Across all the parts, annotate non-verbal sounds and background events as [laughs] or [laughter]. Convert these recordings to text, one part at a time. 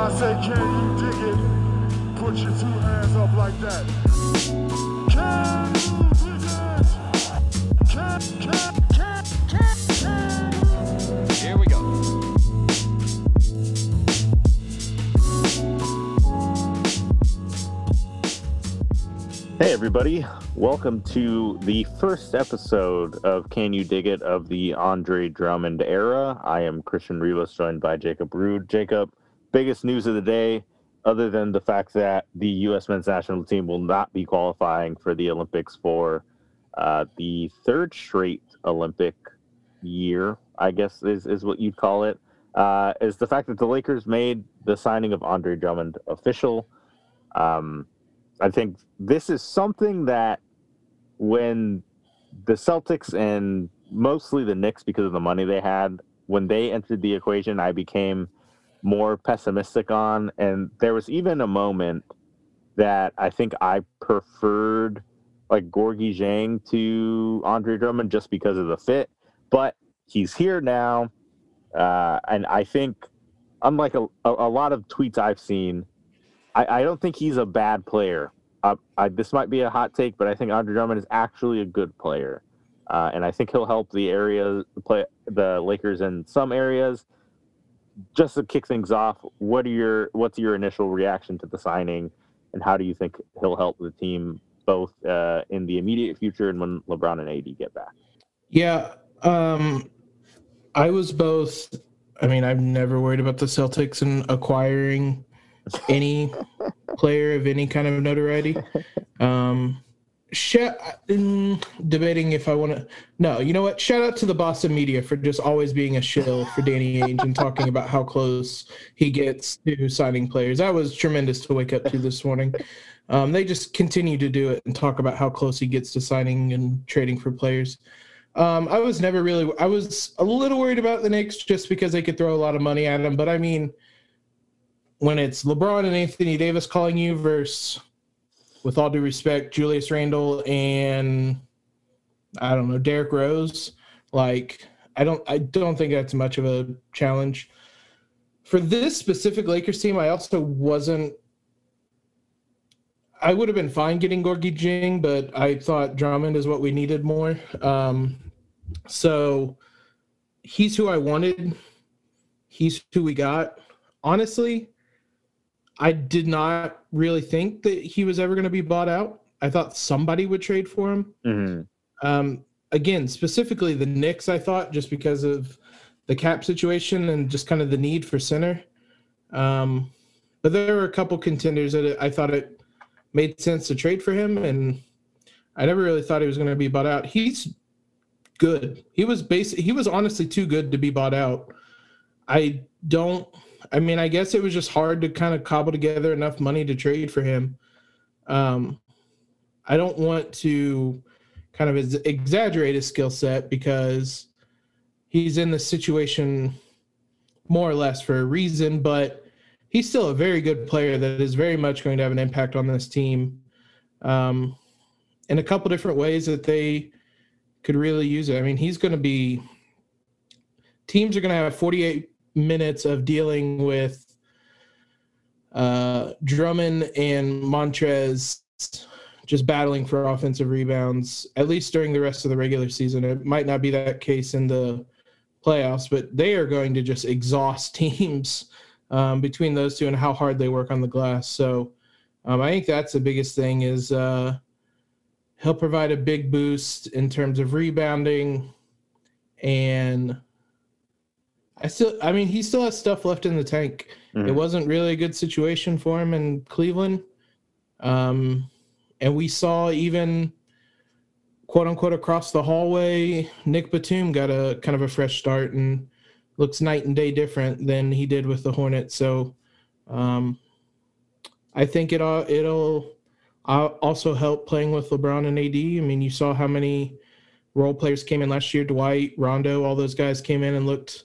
I say, can you dig it? Put your two hands up like that. Can you dig it? Can, can, can, can, can. Here we go. Hey, everybody. Welcome to the first episode of Can You Dig It of the Andre Drummond era. I am Christian Rivas, joined by Jacob Rude. Jacob, biggest news of the day, other than the fact that the U.S. men's national team will not be qualifying for the Olympics for uh, the third straight Olympic year, I guess is, is what you'd call it, uh, is the fact that the Lakers made the signing of Andre Drummond official. Um, I think this is something that when the Celtics and mostly the Knicks, because of the money they had, when they entered the equation, I became more pessimistic on. And there was even a moment that I think I preferred like Gorgui Dieng to Andre Drummond just because of the fit. But he's here now. Uh, and I think, unlike a, a, lot of tweets I've seen, I, I don't think he's a bad player. Uh, I, this might be a hot take, but I think Andre Drummond is actually a good player, uh, and I think he'll help the area play the Lakers in some areas. Just to kick things off, what are your what's your initial reaction to the signing, and how do you think he'll help the team both uh, in the immediate future and when LeBron and AD get back? Yeah, um, I was both. I mean, I've never worried about the Celtics and acquiring [laughs] any player of any kind of notoriety. Um, sh- mm, debating if I want to. No, you know what? Shout out to the Boston media for just always being a shill for Danny Ainge and talking about how close he gets to signing players. That was tremendous to wake up to this morning. Um, they just continue to do it and talk about how close he gets to signing and trading for players. Um, I was never really. I was a little worried about the Knicks just because they could throw a lot of money at him, but I mean when it's LeBron and Anthony Davis calling you versus, with all due respect, Julius Randle and I don't know Derrick Rose, like I don't I don't think that's much of a challenge. For this specific Lakers team, I also wasn't. I would have been fine getting Gorgui Dieng, but I thought Drummond is what we needed more. Um, so he's who I wanted. He's who we got. Honestly, I did not really think that he was ever going to be bought out. I thought somebody would trade for him. Mm-hmm. Um, again, specifically the Knicks, I thought just because of the cap situation and just kind of the need for center. Um, but there were a couple contenders that I thought it made sense to trade for him, and I never really thought he was going to be bought out. He's good. He was basic. He was honestly too good to be bought out. I don't I mean, I guess it was just hard to kind of cobble together enough money to trade for him. Um, I don't want to kind of exaggerate his skill set because he's in the situation more or less for a reason, but he's still a very good player that is very much going to have an impact on this team um, in a couple different ways that they could really use it. I mean, he's going to be teams are going to have 48 minutes of dealing with uh, Drummond and Montrez just battling for offensive rebounds, at least during the rest of the regular season. It might not be that case in the playoffs, but they are going to just exhaust [laughs] teams um, between those two and how hard they work on the glass. So um, I think that's the biggest thing is uh, he'll provide a big boost in terms of rebounding and I still, I mean, he still has stuff left in the tank. Mm-hmm. It wasn't really a good situation for him in Cleveland. Um, and we saw even quote unquote across the hallway, Nick Batum got a kind of a fresh start and looks night and day different than he did with the Hornets. So, um, I think it all it'll also help playing with LeBron and AD. I mean, you saw how many role players came in last year. Dwight, Rondo, all those guys came in and looked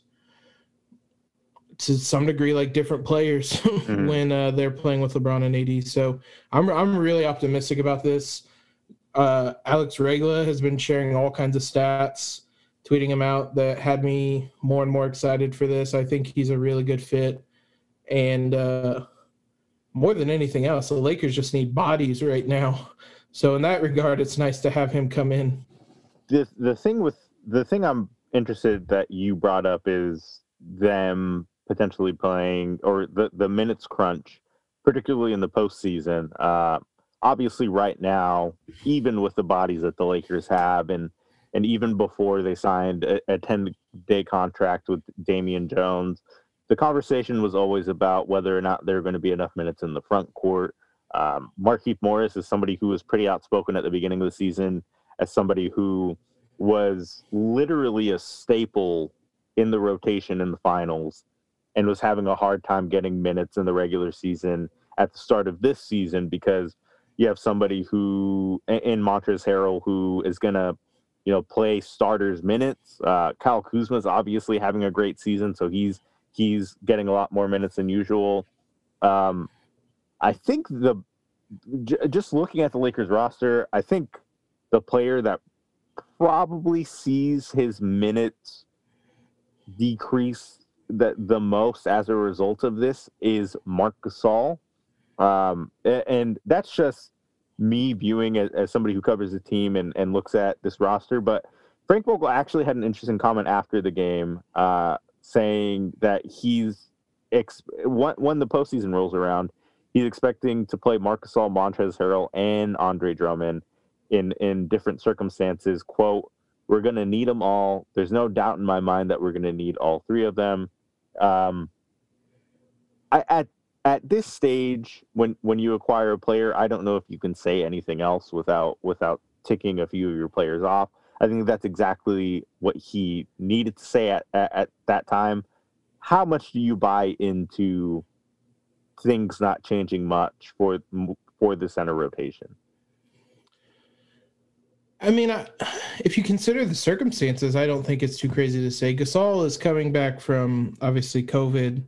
to some degree like different players [laughs] mm-hmm. when uh, they're playing with LeBron and AD. So I'm I'm really optimistic about this. Uh, Alex Regla has been sharing all kinds of stats, tweeting them out that had me more and more excited for this. I think he's a really good fit. And uh, more than anything else, the Lakers just need bodies right now. So in that regard, it's nice to have him come in. The the thing with the thing I'm interested that you brought up is them potentially playing or the the minutes crunch, particularly in the postseason. Uh, obviously, right now, even with the bodies that the Lakers have, and and even before they signed a, ten day contract with Damian Jones, the conversation was always about whether or not there are going to be enough minutes in the front court. Um, Markieff Morris is somebody who was pretty outspoken at the beginning of the season as somebody who was literally a staple in the rotation in the finals and was having a hard time getting minutes in the regular season at the start of this season because you have somebody who in Montrezl Harrell who is going to you know play starters minutes. Uh, Kyle Kuzma is obviously having a great season, so he's he's getting a lot more minutes than usual. Um, I think the j- just looking at the Lakers roster, I think the player that probably sees his minutes decrease the, the most as a result of this is Marc Gasol. Um, and that's just me viewing as, as somebody who covers the team and, and looks at this roster. But Frank Vogel actually had an interesting comment after the game uh, saying that he's ex- when, when the postseason rolls around, he's expecting to play Marc Gasol, Montrezl Harrell, and Andre Drummond in in different circumstances. Quote, we're going to need them all. There's no doubt in my mind that we're going to need all three of them. Um, I, at at this stage, when when you acquire a player, I don't know if you can say anything else without without ticking a few of your players off. I think that's exactly what he needed to say at, at, at that time. How much do you buy into things not changing much for for the center rotation? I mean, I, if you consider the circumstances, I don't think it's too crazy to say Gasol is coming back from obviously COVID,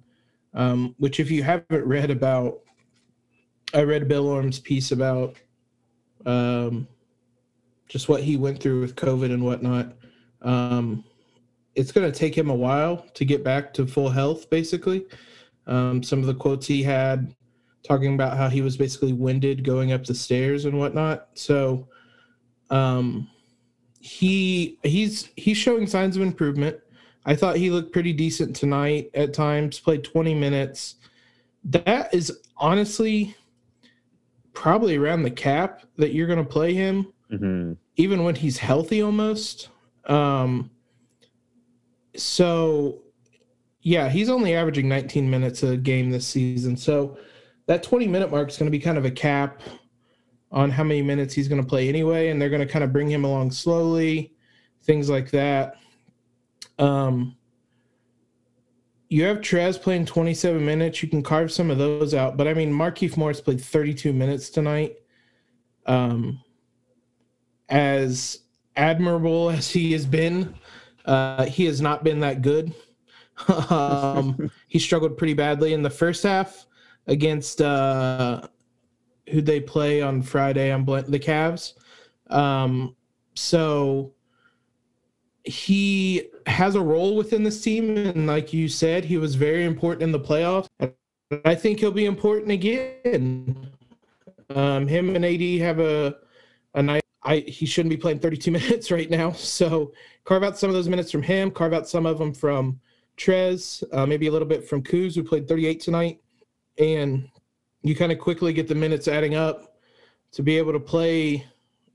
um, which if you haven't read about, I read Bill Oram's piece about um, just what he went through with COVID and whatnot. Um, it's going to take him a while to get back to full health, basically. Um, some of the quotes he had talking about how he was basically winded going up the stairs and whatnot. So, um, he he's he's showing signs of improvement. I thought he looked pretty decent tonight at times. Played 20 minutes. That is honestly probably around the cap that you're going to play him, mm-hmm. even when he's healthy almost. Um, so, yeah, he's only averaging 19 minutes a game this season. So that 20 minute mark is going to be kind of a cap on how many minutes he's going to play anyway, and they're going to kind of bring him along slowly, things like that. Um, you have Trez playing 27 minutes. You can carve some of those out, but I mean, Markieff Morris played 32 minutes tonight. Um, as admirable as he has been, uh, he has not been that good. [laughs] um, he struggled pretty badly in the first half against uh, who they play on Friday on the Cavs. Um, so he has a role within this team, and like you said, he was very important in the playoffs. I think he'll be important again. Um, him and AD have a a night. I he shouldn't be playing 32 [laughs] minutes right now. So carve out some of those minutes from him. Carve out some of them from Trez. Uh, maybe a little bit from Kuz, who played 38 tonight, and you kind of quickly get the minutes adding up to be able to play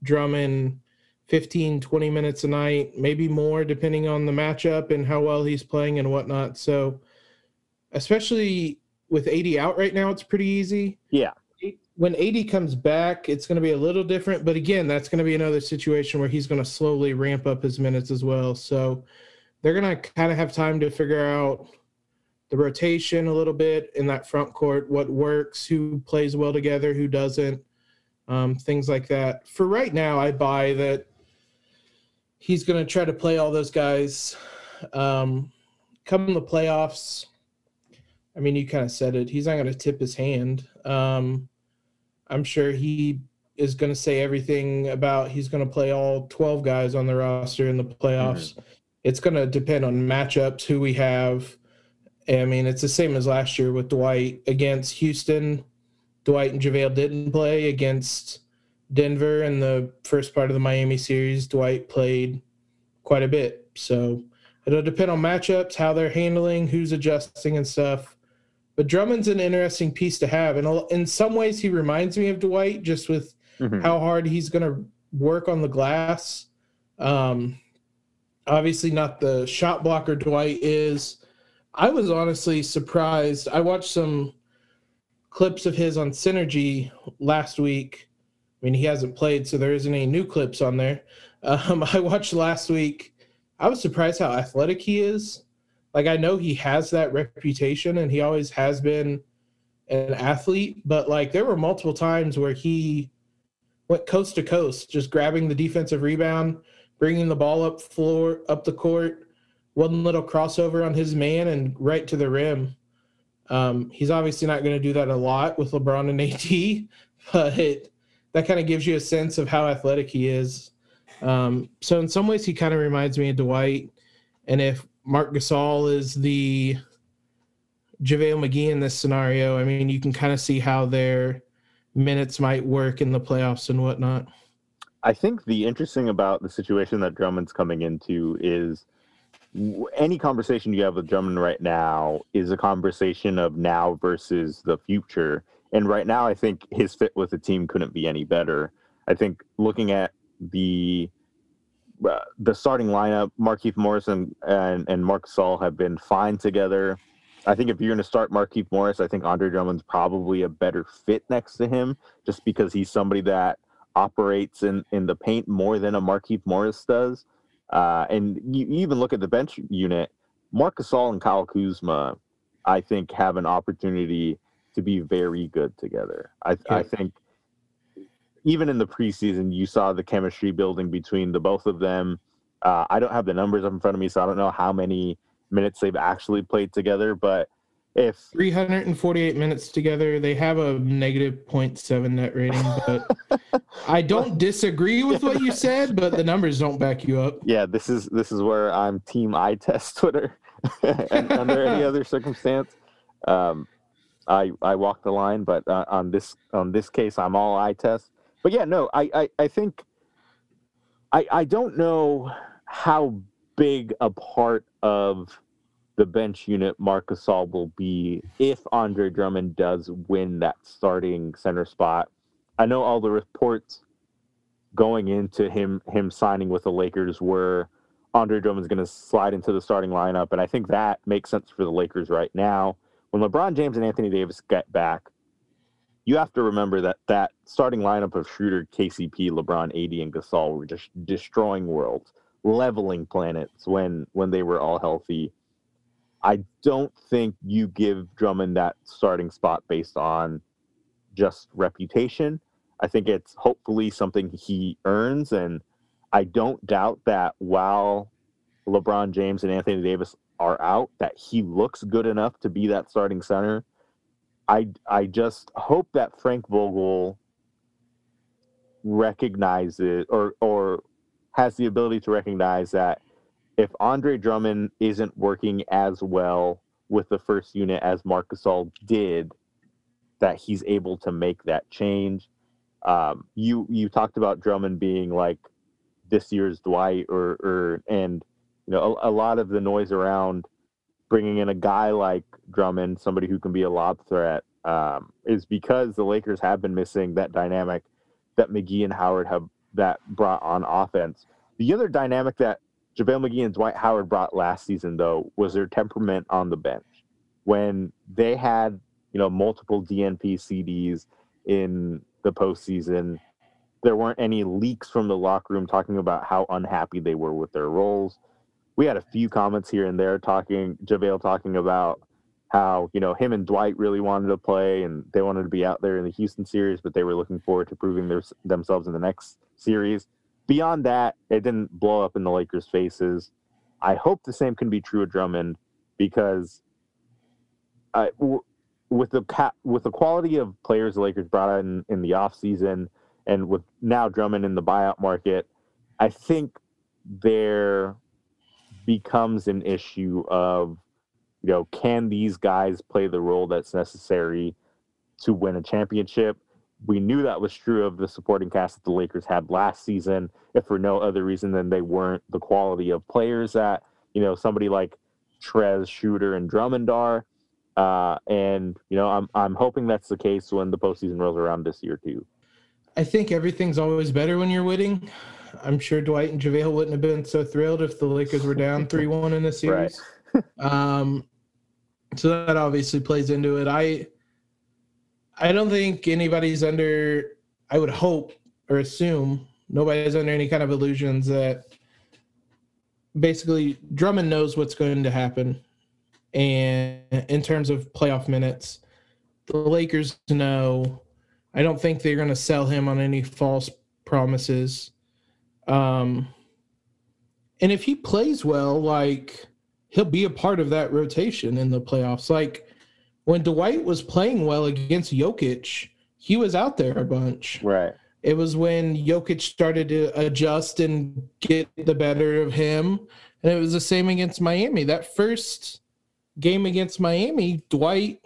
Drummond 15, 20 minutes a night, maybe more, depending on the matchup and how well he's playing and whatnot. So, especially with AD out right now, it's pretty easy. Yeah. When AD comes back, it's going to be a little different. But again, that's going to be another situation where he's going to slowly ramp up his minutes as well. So, they're going to kind of have time to figure out the rotation a little bit in that front court, what works, who plays well together, who doesn't, um, things like that. For right now, I buy that he's going to try to play all those guys. Um, come the playoffs, I mean, you kind of said it. He's not going to tip his hand. Um, I'm sure he is going to say everything about he's going to play all 12 guys on the roster in the playoffs. Mm-hmm. It's going to depend on matchups, who we have, I mean, it's the same as last year with Dwight against Houston. Dwight and JaVale didn't play against Denver in the first part of the Miami series. Dwight played quite a bit. So it'll depend on matchups, how they're handling, who's adjusting and stuff. But Drummond's an interesting piece to have. And in some ways, he reminds me of Dwight just with mm-hmm. how hard he's going to work on the glass. Um, obviously, not the shot blocker Dwight is. I was honestly surprised. I watched some clips of his on Synergy last week. I mean, he hasn't played, so there isn't any new clips on there. [laughs] Um, I watched last week. I was surprised how athletic he is. Like, I know he has that reputation and he always has been an athlete, but like, there were multiple times where he went coast to coast, just grabbing the defensive rebound, bringing the ball up floor, up the court, one little crossover on his man, and right to the rim. Um, he's obviously not going to do that a lot with LeBron and AD, [laughs] but that kind of gives you a sense of how athletic he is. Um, so in some ways, he kind of reminds me of Dwight. And if Marc Gasol is the JaVale McGee in this scenario, I mean, you can kind of see how their minutes might work in the playoffs and whatnot. I think the interesting about the situation that Drummond's coming into is any conversation you have with Drummond right now is a conversation of now versus the future. And right now, I think his fit with the team couldn't be any better. I think looking at the uh, the starting lineup, Markieff Morris and, and, and Marc Gasol have been fine together. I think if you're going to start Markieff Morris, I think Andre Drummond's probably a better fit next to him just because he's somebody that operates in, in the paint more than a Markieff Morris does. Uh, and you, you, even look at the bench unit, Marc Gasol and Kyle Kuzma, I think, have an opportunity to be very good together. I, I think even in the preseason, you saw the chemistry building between the both of them. Uh, I don't have the numbers up in front of me, so I don't know how many minutes they've actually played together, but if 348 minutes together, they have a negative 0.7 net rating. But I [laughs] don't disagree with what you said, but the numbers don't back you up. Yeah, this is this is where I'm team i test Twitter. [laughs] and under any [laughs] other circumstance, um, I I walk the line. But uh, on this on this case, I'm all i test. But yeah, no, I I, I think I I don't know how big a part of the bench unit Marc Gasol will be if Andre Drummond does win that starting center spot. I know all the reports going into him him signing with the Lakers were Andre Drummond's going to slide into the starting lineup, and I think that makes sense for the Lakers right now. When LeBron James and Anthony Davis get back, you have to remember that that starting lineup of Schroeder, KCP, LeBron, AD, and Gasol were just destroying worlds, leveling planets when when they were all healthy I don't think you give Drummond that starting spot based on just reputation. I think it's hopefully something he earns. And I don't doubt that while LeBron James and Anthony Davis are out, that he looks good enough to be that starting center. I, I just hope that Frank Vogel recognizes or, or has the ability to recognize that if Andre Drummond isn't working as well with the first unit as Marc Gasol did, that he's able to make that change. Um, you you talked about Drummond being like this year's Dwight, or or and you know a, a lot of the noise around bringing in a guy like Drummond, somebody who can be a lob threat, um, is because the Lakers have been missing that dynamic that McGee and Howard have that brought on offense. The other dynamic that JaVale McGee and Dwight Howard brought last season, though, was their temperament on the bench. When they had, you know, multiple DNP CDs in the postseason, there weren't any leaks from the locker room talking about how unhappy they were with their roles. We had a few comments here and there talking, JaVale talking about how, you know, him and Dwight really wanted to play and they wanted to be out there in the Houston series, but they were looking forward to proving their, themselves in the next series beyond that, it didn't blow up in the Lakers' faces. I hope the same can be true of Drummond because uh, w- with the ca- with the quality of players the Lakers brought in in the offseason and with now Drummond in the buyout market, I think there becomes an issue of you know, can these guys play the role that's necessary to win a championship? We knew that was true of the supporting cast that the Lakers had last season, if for no other reason than they weren't the quality of players that, you know, somebody like Trez, Schroeder, and Drummond are. Uh, and you know, I'm I'm hoping that's the case when the postseason rolls around this year too. I think everything's always better when you're winning. I'm sure Dwight and JaVale wouldn't have been so thrilled if the Lakers were down [laughs] three one in the series. um, so that obviously plays into it. I I don't think anybody's under. I would hope or assume nobody's under any kind of illusions that basically Drummond knows what's going to happen, and in terms of playoff minutes, the Lakers know. I don't think they're going to sell him on any false promises. Um, and if he plays well, like he'll be a part of that rotation in the playoffs. Like when Dwight was playing well against Jokic, he was out there a bunch. Right. It was when Jokic started to adjust and get the better of him. And it was the same against Miami. That first game against Miami, Dwight,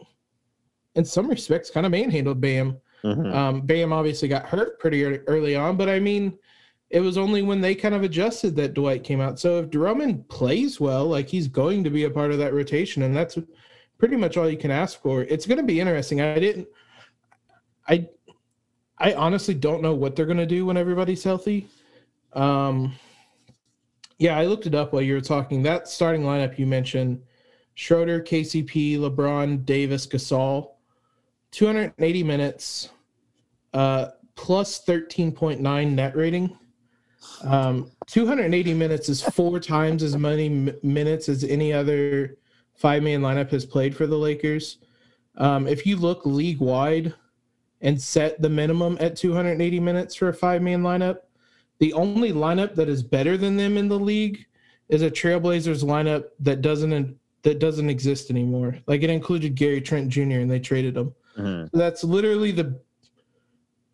in some respects, kind of manhandled Bam. Mhm. Um, Bam obviously got hurt pretty early on, but I mean, it was only when they kind of adjusted that Dwight came out. So if Drummond plays well, like he's going to be a part of that rotation, and that's pretty much all you can ask for. It's going to be interesting. I didn't, I, I honestly don't know what they're going to do when everybody's healthy. Um, yeah, I looked it up while you were talking. That starting lineup you mentioned: Schroeder, KCP, LeBron, Davis, Gasol. 280 minutes, uh, plus 13.9 net rating. Um, 280 minutes is four times as many m- minutes as any other five man lineup has played for the Lakers. Um, if you look league wide and set the minimum at 280 minutes for a five man lineup, the only lineup that is better than them in the league is a Trailblazers lineup that doesn't that doesn't exist anymore. Like it included Gary Trent Jr. and they traded him. Mhm. That's literally the,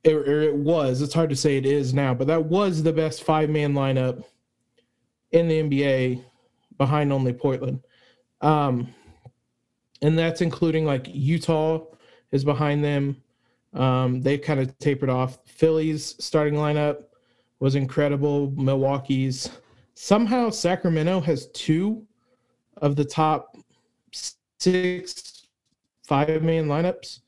or it was. It's hard to say it is now, but that was the best five man lineup in the NBA, behind only Portland. Um, and that's including like Utah is behind them. Um, they kind of tapered off. Philly's starting lineup was incredible. Milwaukee's somehow Sacramento has two of the top six five man lineups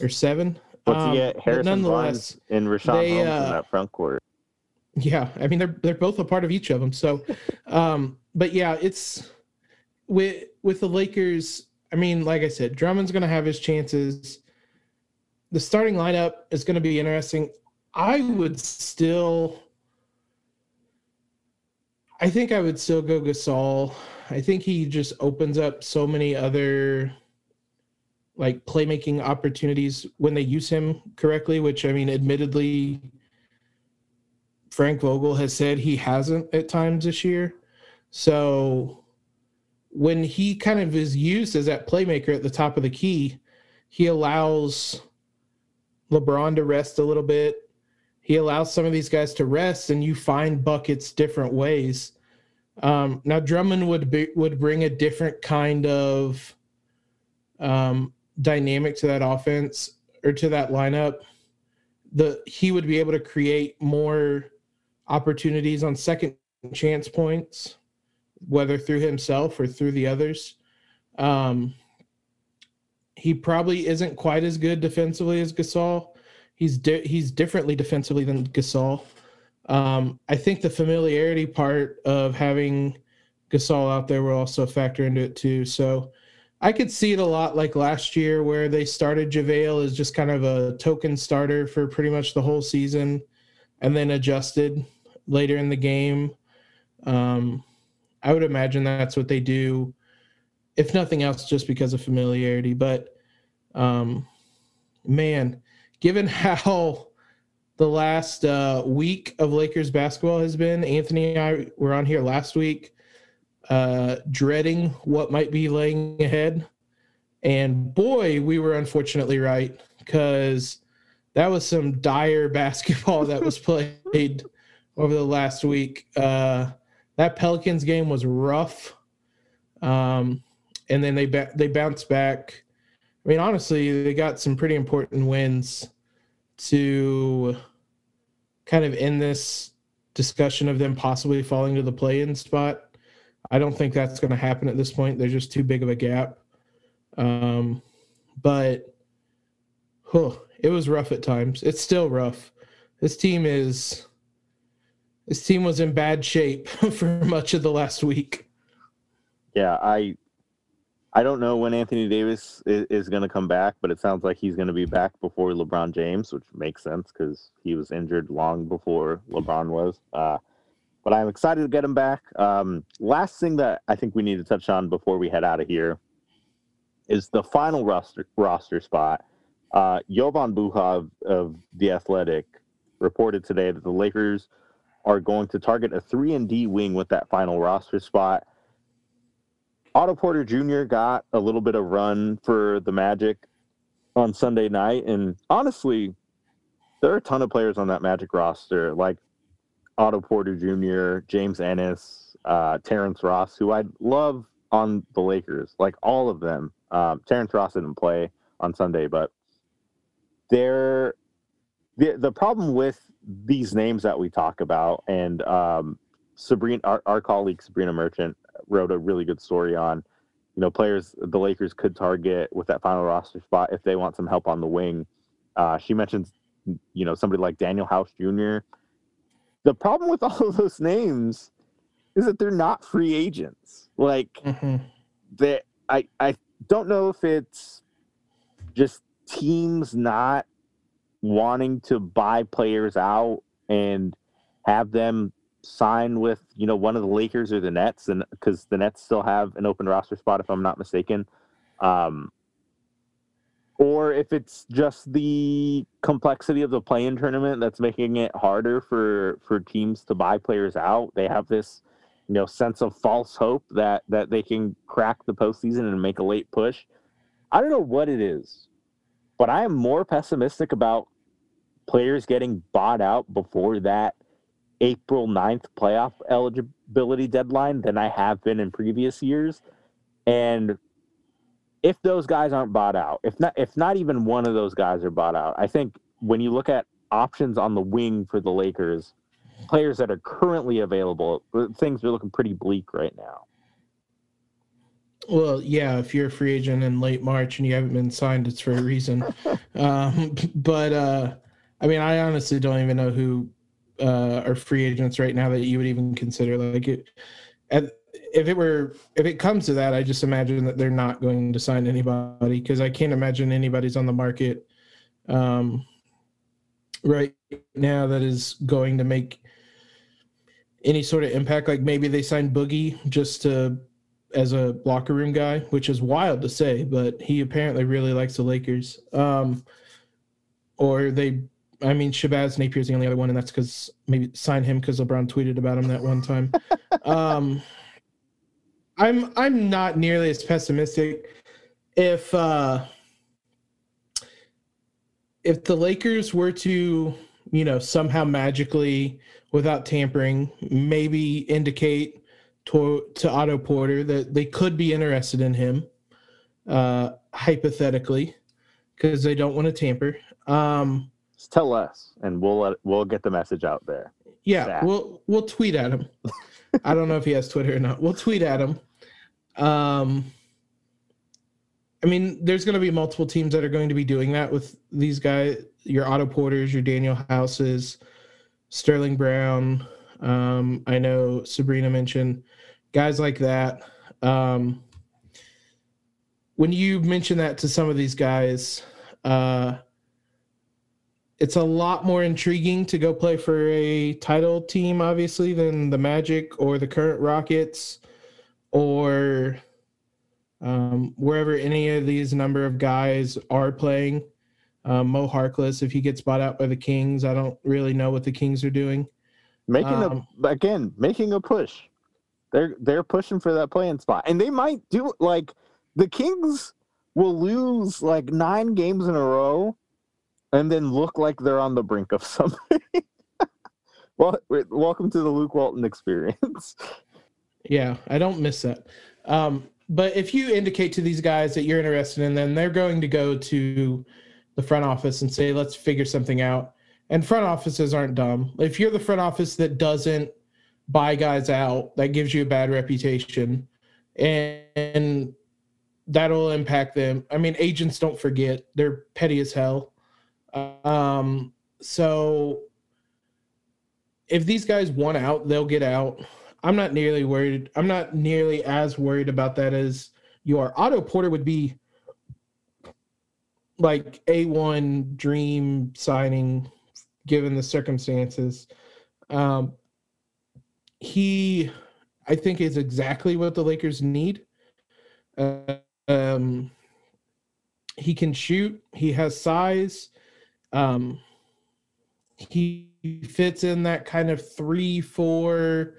[laughs] or seven. What's Um, he get? Harrison nonetheless, Barnes and Richaun they, Holmes uh, in that front court. yeah, I mean they're they're both a part of each of them. So, [laughs] um, but yeah, it's with with the Lakers. I mean, like I said, Drummond's going to have his chances. The starting lineup is going to be interesting. I would still, I think I would still go Gasol. I think he just opens up so many other like playmaking opportunities when they use him correctly, which I mean, admittedly, Frank Vogel has said he hasn't at times this year. So when he kind of is used as that playmaker at the top of the key, he allows LeBron to rest a little bit. He allows some of these guys to rest, and you find buckets different ways. Um, now Drummond would be, would bring a different kind of um, dynamic to that offense or to that lineup. The he would be able to create more opportunities on second chance points, whether through himself or through the others. Um, he probably isn't quite as good defensively as Gasol. He's di- he's differently defensively than Gasol. Um, I think the familiarity part of having Gasol out there will also factor into it too. So I could see it a lot like last year where they started JaVale as just kind of a token starter for pretty much the whole season and then adjusted later in the game. Um, I would imagine that's what they do, if nothing else, just because of familiarity. But um, man, given [laughs] how the last uh, week of Lakers basketball has been, Anthony and I were on here last week, uh, dreading what might be laying ahead. And boy, we were unfortunately right because that was some dire [laughs] basketball that was [laughs] played over the last week. Uh, that Pelicans game was rough. Um, and then they ba- they bounced back. I mean, honestly, they got some pretty important wins to kind of end this discussion of them possibly falling to the play-in spot. I don't think that's going to happen at this point. There's just too big of a gap. Um, but huh, it was rough at times. It's still rough. This team is this team was in bad shape [laughs] for much of the last week. Yeah, I I don't know when Anthony Davis is, is going to come back, but it sounds like he's going to be back before LeBron James, which makes sense because he was injured long before LeBron was. Uh, but I'm excited to get him back. Um, last thing that I think we need to touch on before we head out of here is the final roster roster spot. Uh, Jovan Buha of, of the Athletic reported today that the Lakers are going to target a three and D wing with that final roster spot. Otto Porter Jr. got a little bit of run for the Magic on Sunday night, and honestly, there are a ton of players on that Magic roster, like Otto Porter Jr., James Ennis, uh, Terrence Ross, who I love on the Lakers, like all of them. Um, Terrence Ross didn't play on Sunday, but they're the the problem with these names that we talk about, and um, Sabrina, our, our colleague Sabrina Merchant, wrote a really good story on, you know, players the Lakers could target with that final roster spot if they want some help on the wing. Uh, she mentions, you know, somebody like Danuel House Jr. The problem with [laughs] all of those names is that they're not free agents. Like Mm-hmm. they, I, I don't know if it's just teams not wanting to buy players out and have them sign with you know one of the Lakers or the Nets, and because the Nets still have an open roster spot, if I'm not mistaken, um, or if it's just the complexity of the play-in tournament that's making it harder for for teams to buy players out. They have this you know sense of false hope that that they can crack the postseason and make a late push. I don't know what it is, but I am more pessimistic about players getting bought out before that April 9th playoff eligibility deadline than I have been in previous years. And if those guys aren't bought out, if not if not even one of those guys are bought out, I think when you look at options on the wing for the Lakers, players that are currently available, things are looking pretty bleak right now. Well, yeah, if you're a free agent in late March and you haven't been signed, it's for a reason. [laughs] um, but uh, I mean, I honestly don't even know who uh, are free agents right now that you would even consider. Like, it, at, if it were, if it comes to that, I just imagine that they're not going to sign anybody because I can't imagine anybody's on the market um, right now that is going to make any sort of impact. Like maybe they signed Boogie just to as a locker room guy, which is wild to say, but he apparently really likes the Lakers. Um, or they, I mean, Shabazz Napier's the only other one, and that's because maybe sign him because LeBron tweeted about him that one time. [laughs] um, I'm I'm not nearly as pessimistic. If uh, if the Lakers were to, you know, somehow magically, without tampering, maybe indicate to to Otto Porter that they could be interested in him, uh, hypothetically, because they don't want to tamper. Um, Just tell us, and we'll let, we'll get the message out there. yeah, we'll we'll tweet at him. [laughs] I don't know if he has Twitter or not. We'll tweet at him. Um, I mean, there's going to be multiple teams that are going to be doing that with these guys. Your Otto Porters, your Danuel Houses, Sterling Brown. Um, I know Sabrina mentioned guys like that. Um, when you mention that to some of these guys, uh, it's a lot more intriguing to go play for a title team, obviously, than the Magic or the current Rockets or um, wherever any of these number of guys are playing. Um, Mo Harkless, if he gets bought out by the Kings, I don't really know what the Kings are doing. Making Um, a again, making a push. They're they're pushing for that playing spot, and they might do like the Kings will lose like nine games in a row, and then look like they're on the brink of [laughs] something. well, wait, welcome to the Luke Walton experience. Yeah, I don't miss that. Um, but if you indicate to these guys that you're interested in them, they're going to go to the front office and say, let's figure something out. And front offices aren't dumb. If you're the front office that doesn't buy guys out, that gives you a bad reputation. And, and that'll impact them. I mean, agents don't forget, they're petty as hell. Um, so if these guys want out, they'll get out. I'm not nearly worried. I'm not nearly as worried about that as you are. Otto Porter would be like A1 dream signing given the circumstances. Um, he, I think, is exactly what the Lakers need. Um, he can shoot. He has size. Um, he fits in that kind of three, four.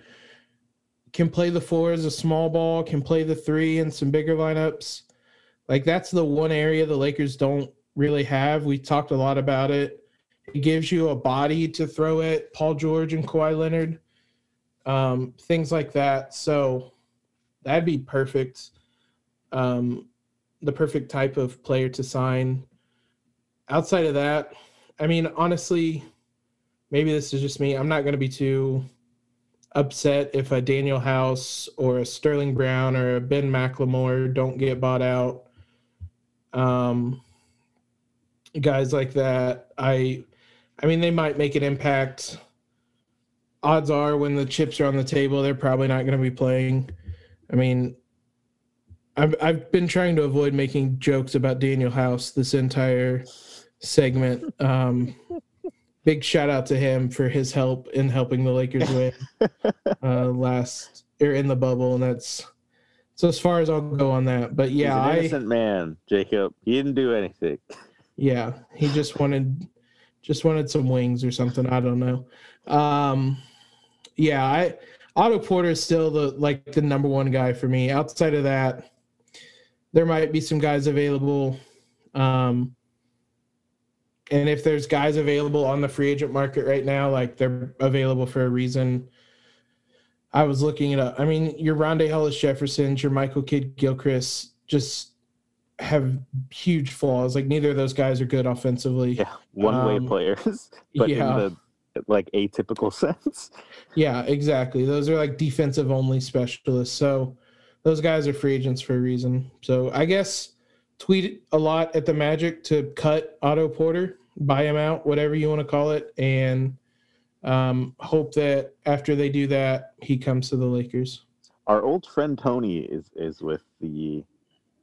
Can play the four as a small ball. Can play the three in some bigger lineups. Like that's the one area the Lakers don't really have. We talked a lot about it. It gives you a body to throw at Paul George and Kawhi Leonard, um, things like that. So that'd be perfect. Um, the perfect type of player to sign. Outside of that, I mean, honestly, maybe this is just me. I'm not going to be too upset if a Danuel House or a Sterling Brown or a Ben McLemore don't get bought out. Um, guys like that, I, I mean, they might make an impact. Odds are, when the chips are on the table, they're probably not going to be playing. I mean, I've I've been trying to avoid making jokes about Danuel House this entire segment. Um, big shout out to him for his help in helping the Lakers win [laughs] uh, last or in the bubble, and that's so as far as I'll go on that. But yeah, He's an I innocent man, Jacob. He didn't do anything. yeah he just wanted just wanted some wings or something. I don't know. Um, yeah, I Otto Porter is still the like the number one guy for me. Outside of that, there might be some guys available. Um, and if there's guys available on the free agent market right now, like they're available for a reason. I was looking it up. I mean, your Rondae Hollis Jeffersons, your Michael Kidd Gilchrist just have huge flaws. Like neither of those guys are good offensively. Yeah, one way Um, players, [laughs] but yeah. in the like atypical [laughs] sense. Yeah, exactly. Those are like defensive only specialists. So those guys are free agents for a reason. So I guess tweet a lot at the Magic to cut Otto Porter, buy him out, whatever you want to call it, and um, hope that after they do that, he comes to the Lakers. Our old friend Tony is is with the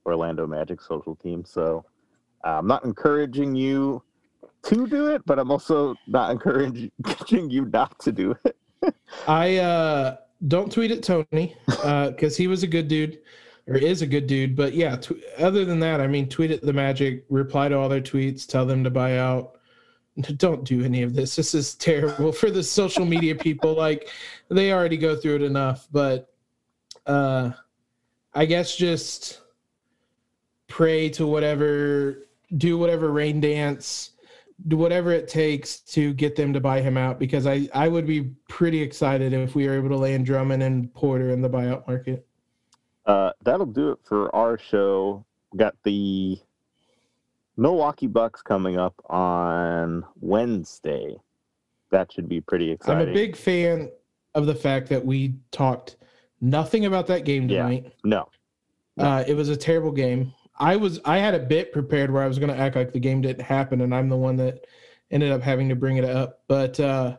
Orlando Magic social team, so uh, I'm not encouraging you to do it, but I'm also not encouraging [laughs] you not to do it. [laughs] I uh, don't tweet at Tony because he was a good dude or is a good dude. But yeah, tw- other than that, I mean, tweet at the Magic, reply to all their tweets, tell them to buy out. [laughs] Don't do any of this. This is terrible for the social media people. Like they already go through it enough. But uh, I guess just pray to whatever, do whatever rain dance do whatever it takes to get them to buy him out because I, I would be pretty excited if we were able to land Drummond and Porter in the buyout market. Uh, that'll do it for our show. Got the Milwaukee Bucks coming up on Wednesday. That should be pretty exciting. I'm a big fan of the fact that we talked nothing about that game Yeah. tonight. no. Uh, it was a terrible game. I was I had a bit prepared where I was going to act like the game didn't happen, and I'm the one that ended up having to bring it up. But uh,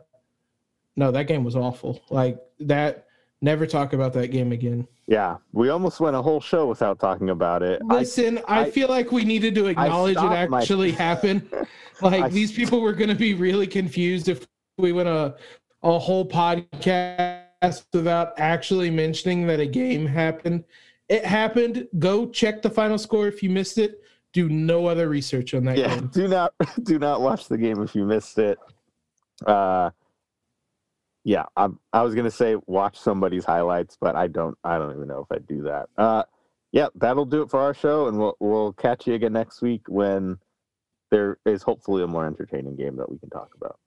no, that game was awful. Like that. Never talk about that game again. Yeah, we almost went a whole show without talking about it. Listen, I, I- feel like we needed to acknowledge it stopped my- actually [laughs] happened. Like I- these people were going to be really confused if we went a a whole podcast without actually mentioning that a game happened. It happened. Go check the final score if you missed it. Do no other research on that yeah, game. do not [laughs] do not watch the game if you missed it. Uh, yeah, I I was gonna say watch somebody's highlights, but I don't I don't even know if I'd do that. Uh, yeah, that'll do it for our show, and we'll we'll catch you again next week when there is hopefully a more entertaining game that we can talk about.